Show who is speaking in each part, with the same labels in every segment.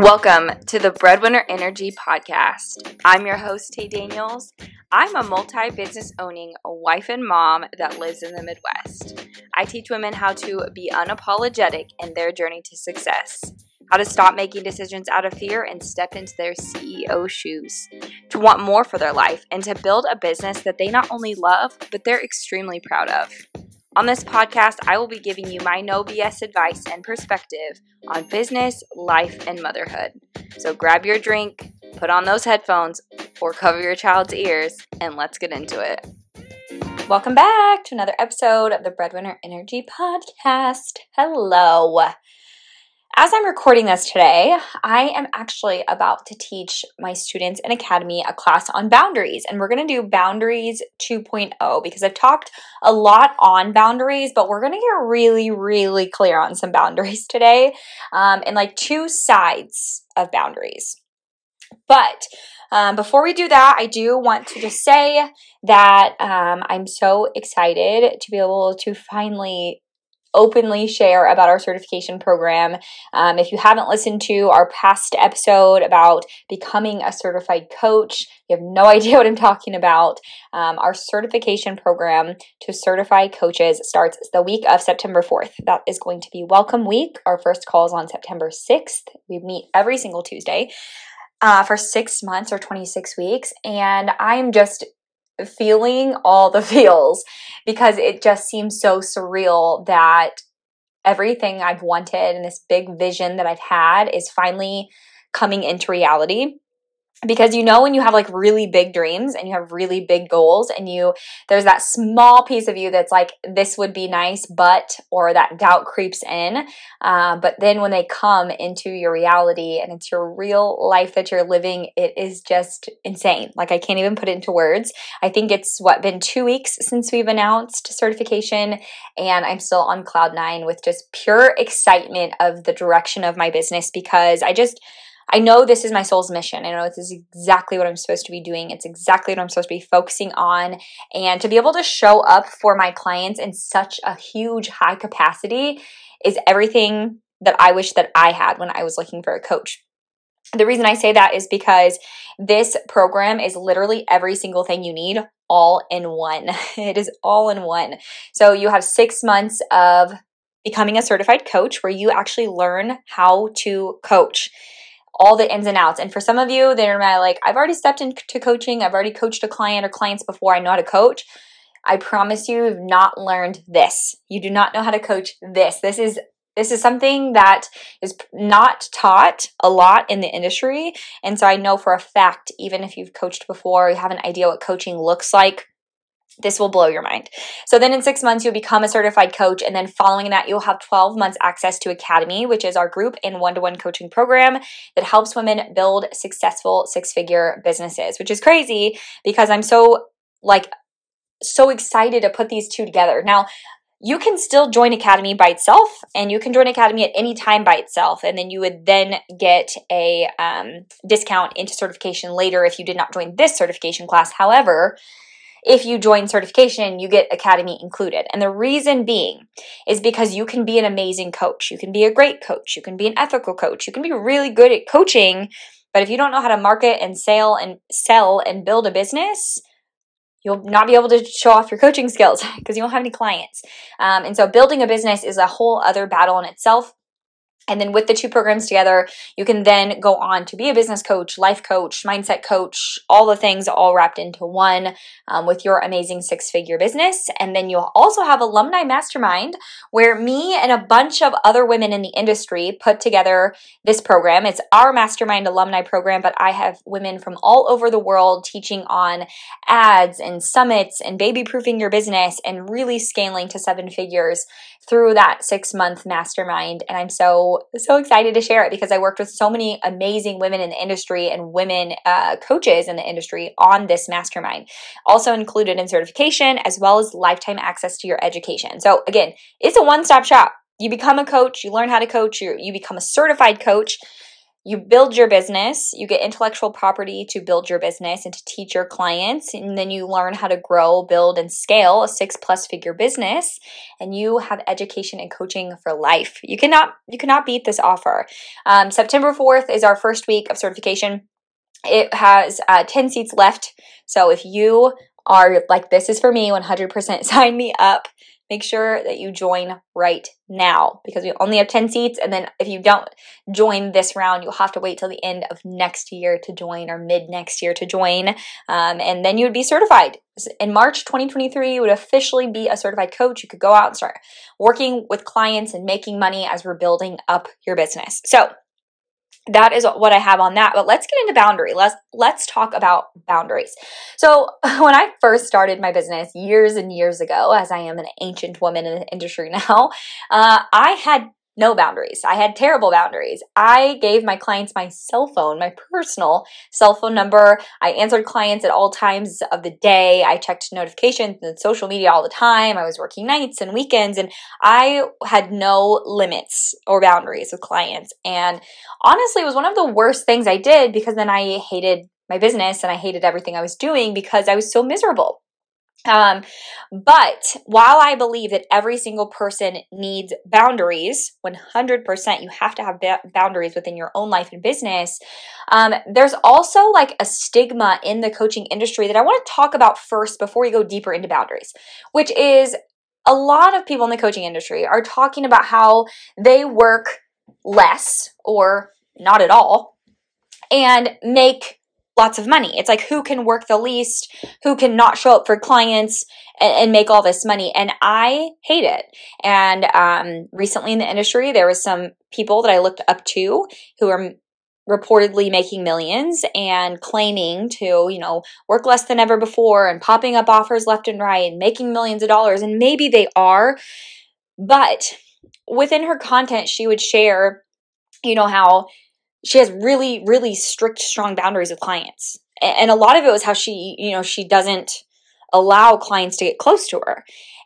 Speaker 1: Welcome to the Breadwinner Energy Podcast. I'm your host, Tay Daniels. I'm a multi business owning wife and mom that lives in the Midwest. I teach women how to be unapologetic in their journey to success, how to stop making decisions out of fear and step into their CEO shoes, to want more for their life, and to build a business that they not only love, but they're extremely proud of. On this podcast, I will be giving you my no BS advice and perspective on business, life, and motherhood. So grab your drink, put on those headphones, or cover your child's ears, and let's get into it. Welcome back to another episode of the Breadwinner Energy Podcast. Hello. As I'm recording this today, I am actually about to teach my students in Academy a class on boundaries, and we're going to do Boundaries 2.0 because I've talked a lot on boundaries, but we're going to get really, really clear on some boundaries today um, and like two sides of boundaries. But um, before we do that, I do want to just say that um, I'm so excited to be able to finally openly share about our certification program. Um, if you haven't listened to our past episode about becoming a certified coach, you have no idea what I'm talking about. Um, our certification program to certify coaches starts the week of September 4th. That is going to be Welcome Week. Our first call is on September 6th. We meet every single Tuesday. Uh, for six months or 26 weeks. And I'm just feeling all the feels because it just seems so surreal that everything I've wanted and this big vision that I've had is finally coming into reality because you know when you have like really big dreams and you have really big goals and you there's that small piece of you that's like this would be nice but or that doubt creeps in uh, but then when they come into your reality and it's your real life that you're living it is just insane. Like i can't even put it into words. I think it's what been two weeks since we've announced certification and i'm still on cloud nine with just pure excitement of the direction of my business because i just I know this is my soul's mission. I know this is exactly what I'm supposed to be doing. It's exactly what I'm supposed to be focusing on. And to be able to show up for my clients in such a huge, high capacity is everything that I wish that I had when I was looking for a coach. The reason I say that is because this program is literally every single thing you need all in one. It is all in one. So you have six months of becoming a certified coach where you actually learn how to coach all the ins and outs. And for some of you, they're like, I've already stepped into coaching, I've already coached a client or clients before, I know how to coach. I promise you, you've not learned this. You do not know how to coach this. This is this is something that is not taught a lot in the industry. And so I know for a fact, even if you've coached before, you have an idea what coaching looks like, this will blow your mind. So then in six months, you'll become a certified coach. And then following that, you'll have 12 months access to Academy, which is our group and one to one coaching program that helps women build successful six figure businesses, which is crazy because I'm so like, so excited to put these two together. Now, you can still join Academy by itself, and you can join Academy at any time by itself, and then you would then get a um, discount into certification later if you did not join this certification class. However, if you join certification, you get Academy included. And the reason being is because you can be an amazing coach. You can be a great coach. You can be an ethical coach. You can be really good at coaching. But if you don't know how to market and sell and sell and build a business, you'll not be able to show off your coaching skills because you don't have any clients. Um, and so building a business is a whole other battle in itself. And then with the two programs together, you can then go on to be a business coach, life coach, mindset coach, all the things all wrapped into one um, with your amazing six figure business. And then you'll also have Alumni Mastermind, where me and a bunch of other women in the industry put together this program. It's our mastermind alumni program, but I have women from all over the world teaching on ads and summits and baby proofing your business and really scaling to seven figures through that six month mastermind. And I'm so, so excited to share it because I worked with so many amazing women in the industry and women uh, coaches in the industry on this mastermind. Also included in certification as well as lifetime access to your education. So again, it's a one stop shop. You become a coach, you learn how to coach, you, you become a certified coach you build your business, you get intellectual property to build your business and to teach your clients, and then you learn how to grow, build, and scale a six plus figure business, and you have education and coaching for life. You cannot you cannot beat this offer. Um, September fourth is our first week of certification. It has uh, ten seats left, so if you are like this is for me 100% sign me up make sure that you join right now because we only have 10 seats. And then if you don't join this round, you'll have to wait till the end of next year to join or mid next year to join. Um, and then you would be certified. In March 2023, you would officially be a certified coach. You could go out and start working with clients and making money as we're building up your business. So, that is what I have on that. But let's get into boundary. Let's let's talk about boundaries. So when I first started my business years and years ago, as I am an ancient woman in the industry now, uh, I had no boundaries. I had terrible boundaries. I gave my clients my cell phone, my personal cell phone number. I answered clients at all times of the day. I checked notifications and social media all the time. I was working nights and weekends, and I had no limits or boundaries with clients. And honestly, it was one of the worst things I did because then I hated my business and I hated everything I was doing because I was so miserable. Um, but while I believe that every single person needs boundaries, 100%, you have to have ba- boundaries within your own life and business. Um, there's also like a stigma in the coaching industry that I want to talk about first before we go deeper into boundaries, which is a lot of people in the coaching industry are talking about how they work less or not at all and make lots of money. It's like who can work the least, who can not show up for clients and, and make all this money. And I hate it. And um, recently in the industry, there was some people that I looked up to who are reportedly making millions and claiming to, you know, work less than ever before and popping up offers left and right and making millions of dollars. And maybe they are, but within her content, she would share, you know, how she has really, really strict, strong boundaries with clients. And a lot of it was how she, you know, she doesn't allow clients to get close to her.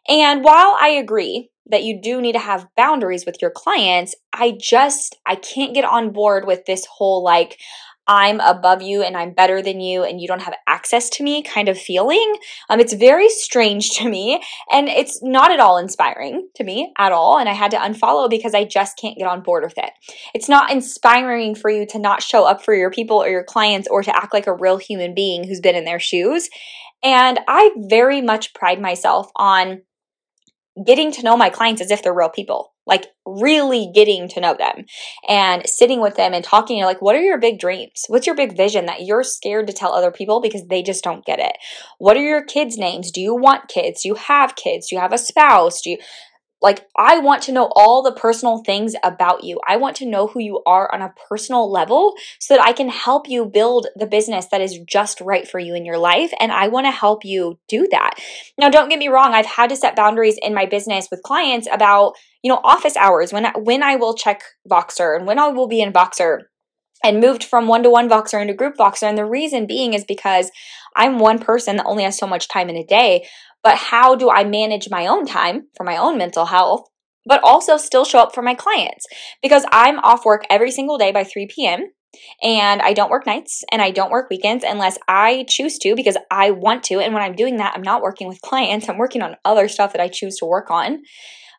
Speaker 1: And while I agree that you do need to have boundaries with your clients, I just, I can't get on board with this whole like, I'm above you and I'm better than you and you don't have access to me kind of feeling. Um, it's very strange to me and it's not at all inspiring to me at all. And I had to unfollow because I just can't get on board with it. It's not inspiring for you to not show up for your people or your clients or to act like a real human being who's been in their shoes. And I very much pride myself on getting to know my clients as if they're real people, like really getting to know them and sitting with them and talking, you know, like, what are your big dreams? What's your big vision that you're scared to tell other people because they just don't get it? What are your kids' names? Do you want kids? Do you have kids? Do you have a spouse? Do you, like, I want to know all the personal things about you. I want to know who you are on a personal level so that I can help you build the business that is just right for you in your life. And I want to help you do that. Now, don't get me wrong. I've had to set boundaries in my business with clients about, you know, office hours when I, when I will check Voxer and when I will be in Voxer and moved from one to one Voxer into group Voxer. And the reason being is because I'm one person that only has so much time in a day but how do I manage my own time for my own mental health, but also still show up for my clients? Because I'm off work every single day by 3 p.m. And I don't work nights and I don't work weekends unless I choose to because I want to. And when I'm doing that, I'm not working with clients, I'm working on other stuff that I choose to work on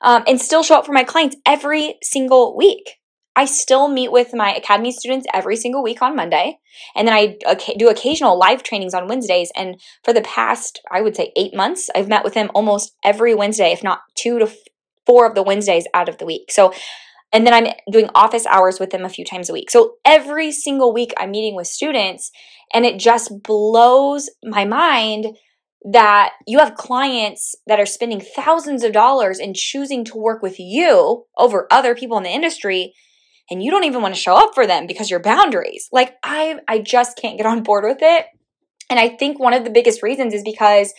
Speaker 1: um, and still show up for my clients every single week. I still meet with my academy students every single week on Monday. And then I do occasional live trainings on Wednesdays. And for the past, I would say, eight months, I've met with them almost every Wednesday, if not two to four of the Wednesdays out of the week. So, and then I'm doing office hours with them a few times a week. So every single week, I'm meeting with students, and it just blows my mind that you have clients that are spending thousands of dollars and choosing to work with you over other people in the industry and you don't even want to show up for them because your boundaries. Like I I just can't get on board with it. And I think one of the biggest reasons is because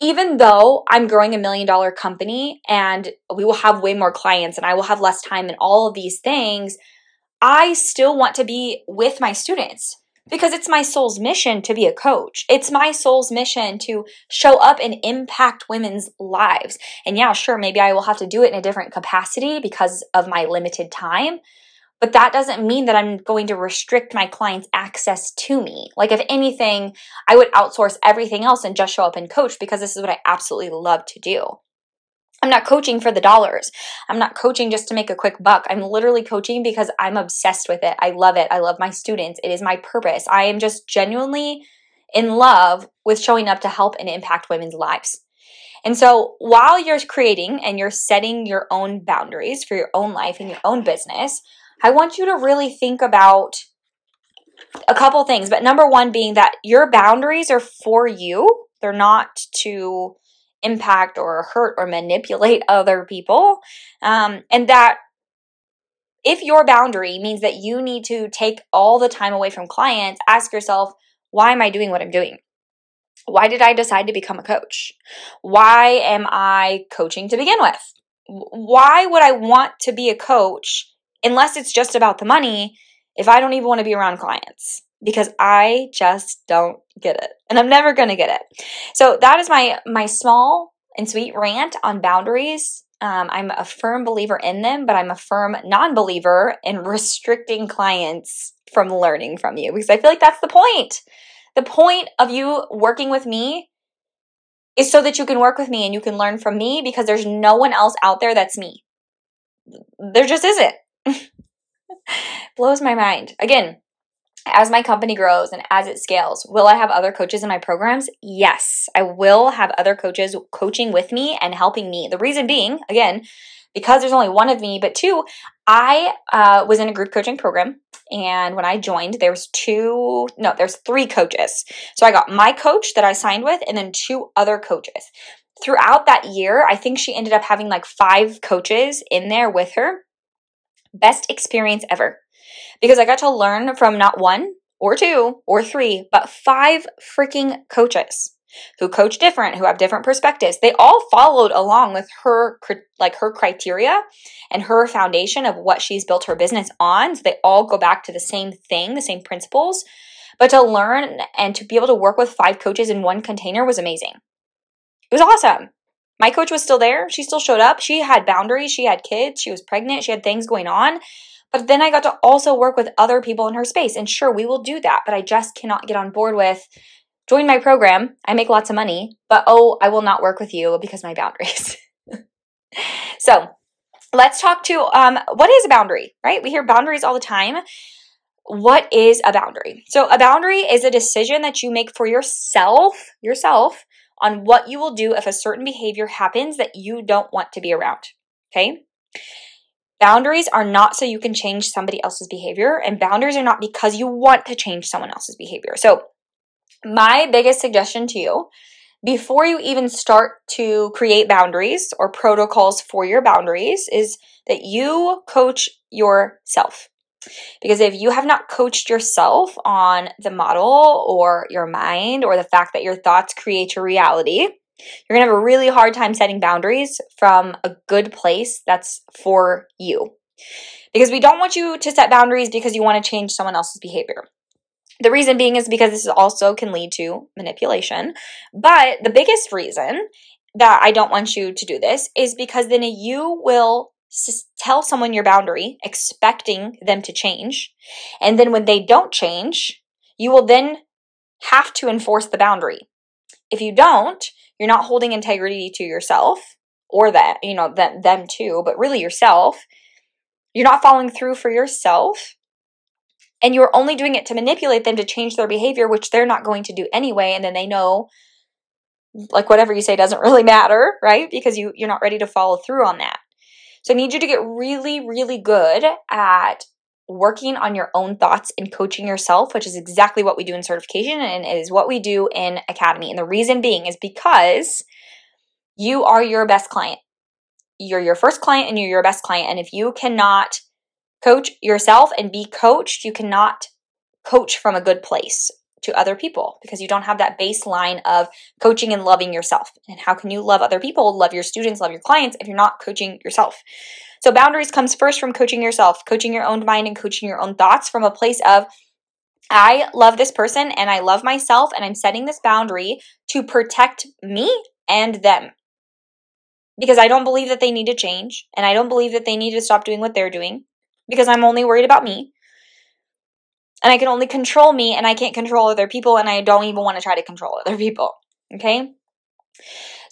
Speaker 1: even though I'm growing a million dollar company and we will have way more clients and I will have less time and all of these things, I still want to be with my students because it's my soul's mission to be a coach. It's my soul's mission to show up and impact women's lives. And yeah, sure, maybe I will have to do it in a different capacity because of my limited time. but that doesn't mean that I'm going to restrict my clients' access to me. Like, if anything, I would outsource everything else and just show up and coach because this is what I absolutely love to do. I'm not coaching for the dollars. I'm not coaching just to make a quick buck. I'm literally coaching because I'm obsessed with it. I love it. I love my students. It is my purpose. I am just genuinely in love with showing up to help and impact women's lives. And so while you're creating and you're setting your own boundaries for your own life and your own business, I want you to really think about a couple things. But number one being that your boundaries are for you, they're not to impact or hurt or manipulate other people. Um, and that if your boundary means that you need to take all the time away from clients, ask yourself, why am I doing what I'm doing? Why did I decide to become a coach? Why am I coaching to begin with? Why would I want to be a coach unless it's just about the money if I don't even want to be around clients? Because I just don't get it. And I'm never going to get it. So that is my my small and sweet rant on boundaries. Um, I'm a firm believer in them, but I'm a firm non believer in restricting clients from learning from you because I feel like that's the point. The point of you working with me is so that you can work with me and you can learn from me because there's no one else out there that's me. There just isn't. Blows my mind. Again, as my company grows and as it scales, will I have other coaches in my programs? Yes, I will have other coaches coaching with me and helping me. The reason being, again, because there's only one of me, but two, I uh, was in a group coaching program and when I joined, there was two, no, there's three coaches. So I got my coach that I signed with and then two other coaches. Throughout that year, I think she ended up having like five coaches in there with her. Best experience ever. Because I got to learn from not one or two or three, but five freaking coaches who coach different, who have different perspectives. They all followed along with her like her criteria and her foundation of what she's built her business on. So they all go back to the same thing, the same principles. But to learn and to be able to work with five coaches in one container was amazing. It was awesome. My coach was still there. She still showed up. She had boundaries. She had kids. She was pregnant. She had things going on. But then I got to also work with other people in her space. And sure, we will do that. But I just cannot get on board with join my program. I make lots of money, but oh, I will not work with you because my boundaries. so let's talk to um, what is a boundary, right? We hear boundaries all the time. What is a boundary? So a boundary is a decision that you make for yourself, yourself, on what you will do if a certain behavior happens that you don't want to be around. Okay? Boundaries are not so you can change somebody else's behavior, and boundaries are not because you want to change someone else's behavior. So, my biggest suggestion to you before you even start to create boundaries or protocols for your boundaries is that you coach yourself. Because if you have not coached yourself on the model or your mind or the fact that your thoughts create your reality, you're going to have a really hard time setting boundaries from a good place that's for you. Because we don't want you to set boundaries because you want to change someone else's behavior. The reason being is because this also can lead to manipulation. But the biggest reason that I don't want you to do this is because then you will tell someone your boundary, expecting them to change. And then when they don't change, you will then have to enforce the boundary. If you don't, you're not holding integrity to yourself or that, you know, them, them too, but really yourself. You're not following through for yourself and you're only doing it to manipulate them to change their behavior which they're not going to do anyway and then they know like whatever you say doesn't really matter right because you you're not ready to follow through on that so i need you to get really really good at working on your own thoughts and coaching yourself which is exactly what we do in certification and is what we do in academy and the reason being is because you are your best client you're your first client and you're your best client and if you cannot coach yourself and be coached, you cannot coach from a good place to other people because you don't have that baseline of coaching and loving yourself. And how can you love other people, love your students, love your clients if you're not coaching yourself? So boundaries comes first from coaching yourself, coaching your own mind and coaching your own thoughts from a place of I love this person and I love myself and I'm setting this boundary to protect me and them. Because I don't believe that they need to change and I don't believe that they need to stop doing what they're doing
Speaker 2: because I'm only worried about me. And I can only control me and I can't control other people and I don't even want to try to control other people. Okay?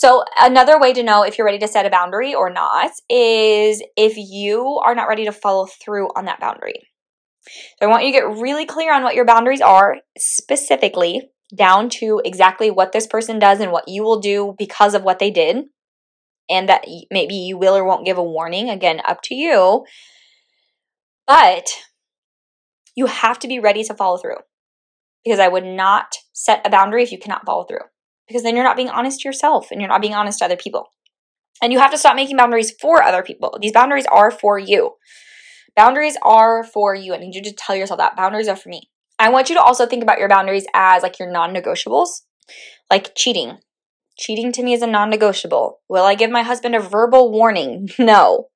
Speaker 2: So, another way to know if you're ready to set a boundary or not is if you are not ready to follow through on that boundary. So, I want you to get really clear on what your boundaries are specifically, down to exactly what this person does and what you will do because of what they did. And that maybe you will or won't give a warning. Again, up to you. But you have to be ready to follow through because I would not set a boundary if you cannot follow through because then you're not being honest to yourself and you're not being honest to other people. And you have to stop making boundaries for other people. These boundaries are for you. Boundaries are for you. I need you to tell yourself that boundaries are for me. I want you to also think about your boundaries as like your non negotiables, like cheating. Cheating to me is a non negotiable. Will I give my husband a verbal warning? No.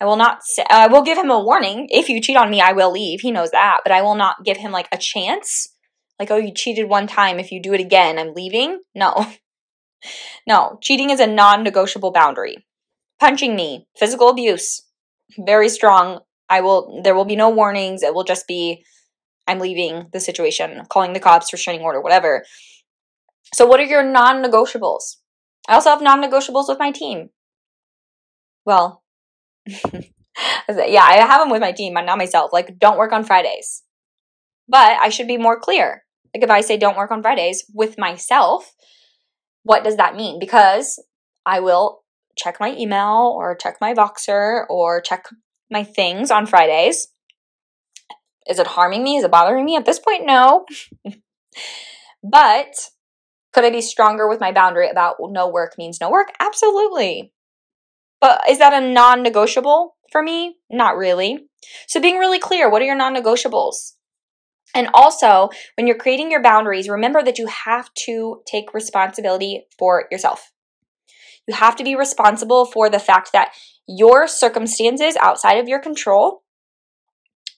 Speaker 2: I will not I will give him a warning. If you cheat on me, I will leave. He knows that, but I will not give him like a chance. Like, oh, you cheated one time. If you do it again, I'm leaving. No. No, cheating is a non negotiable boundary. Punching me, physical abuse, very strong. I will, there will be no warnings. It will just be, I'm leaving the situation, calling the cops, restraining order, whatever. So, what are your non negotiables? I also have non negotiables with my team. Well, yeah, I have them with my team, not myself. Like, don't work on Fridays. But I should be more clear. Like, if I say don't work on Fridays with myself, what does that mean? Because I will check my email or check my Voxer or check my things on Fridays. Is it harming me? Is it bothering me? At this point, no. but could I be stronger with my boundary about no work means no work? Absolutely. But is that a non negotiable for me? Not really. So, being really clear what are your non negotiables? And also, when you're creating your boundaries, remember that you have to take responsibility for yourself. You have to be responsible for the fact that your circumstances outside of your control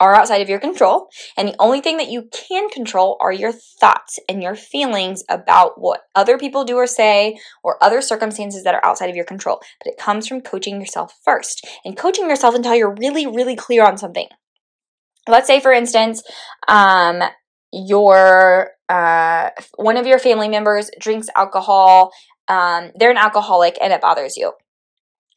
Speaker 2: are outside of your control. And the only thing that you can control are your thoughts and your feelings about what other people do or say or other circumstances that are outside of your control. But it comes from coaching yourself first and coaching yourself until you're really, really clear on something. Let's say, for instance, um, your uh, one of your family members drinks alcohol. Um, they're an alcoholic and it bothers you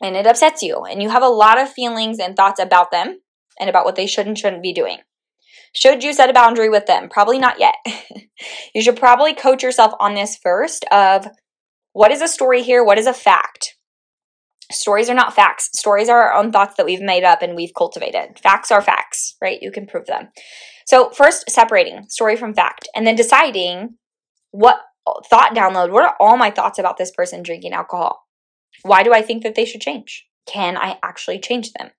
Speaker 2: and it upsets you and you have a lot of feelings and thoughts about them and about what they should and shouldn't be doing. Should you set a boundary with them? Probably not yet. you should probably coach yourself on this first of what is a story here? What is a fact? Stories are not facts. Stories are our own thoughts that we've made up and we've cultivated. Facts are facts, right? You can prove them. So, first, separating story from fact and then deciding what thought download, what are all my thoughts about this person drinking alcohol? Why do I think that they should change? Can I actually change them?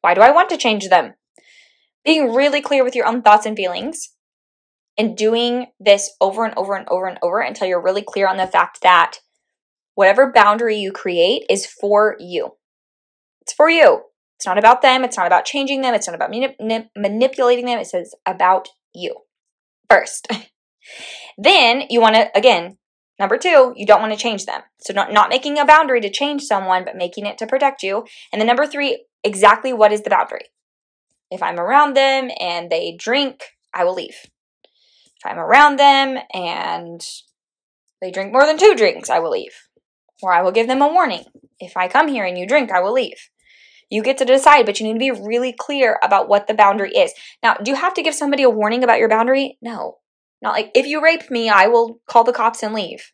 Speaker 2: Why do I want to change them? Being really clear with your own thoughts and feelings and doing this over and over and over and over until you're really clear on the fact that whatever boundary you create is for you. It's for you. It's not about them. It's not about changing them. It's not about manip- manipulating them. It says about you first. then you want to, again, number two, you don't want to change them. So, not, not making a boundary to change someone, but making it to protect you. And then number three, exactly what is the boundary. If I'm around them and they drink, I will leave. If I'm around them and they drink more than two drinks, I will leave. Or I will give them a warning. If I come here and you drink, I will leave. You get to decide, but you need to be really clear about what the boundary is. Now, do you have to give somebody a warning about your boundary? No. Not like, if you rape me, I will call the cops and leave.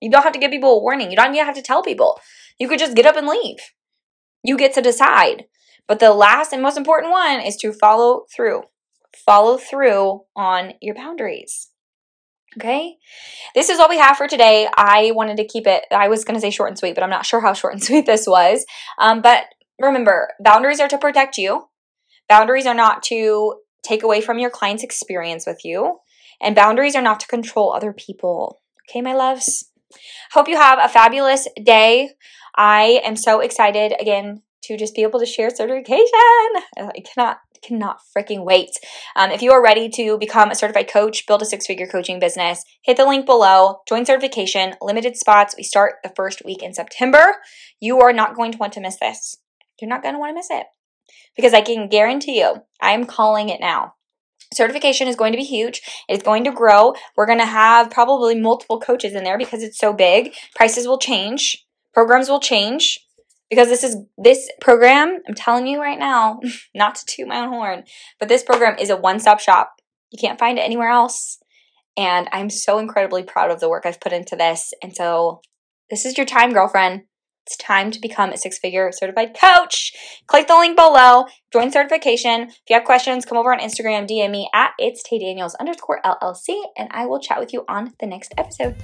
Speaker 2: You don't have to give people a warning. You don't even have to tell people. You could just get up and leave. You get to decide. But the last and most important one is to follow through. Follow through on your boundaries. Okay? This is all we have for today. I wanted to keep it, I was going to say short and sweet, but I'm not sure how short and sweet this was. Um, but remember, boundaries are to protect you, boundaries are not to take away from your client's experience with you, and boundaries are not to control other people. Okay, my loves? Hope you have a fabulous day. I am so excited again to just be able to share certification. I cannot cannot freaking wait. Um, if you are ready to become a certified coach, build a six figure coaching business, hit the link below, join certification, limited spots. We start the first week in September. You are not going to want to miss this. You're not going to want to miss it. because I can guarantee you, I am calling it now. Certification is going to be huge. It's going to grow. We're going to have probably multiple coaches in there because it's so big. Prices will change, programs will change because this is this program, I'm telling you right now, not to toot my own horn, but this program is a one-stop shop. You can't find it anywhere else. And I'm so incredibly proud of the work I've put into this. And so this is your time, girlfriend. It's time to become a six figure certified coach. Click the link below, join certification. If you have questions, come over on Instagram, DM me at it's Tay Daniels underscore LLC, and I will chat with you on the next episode.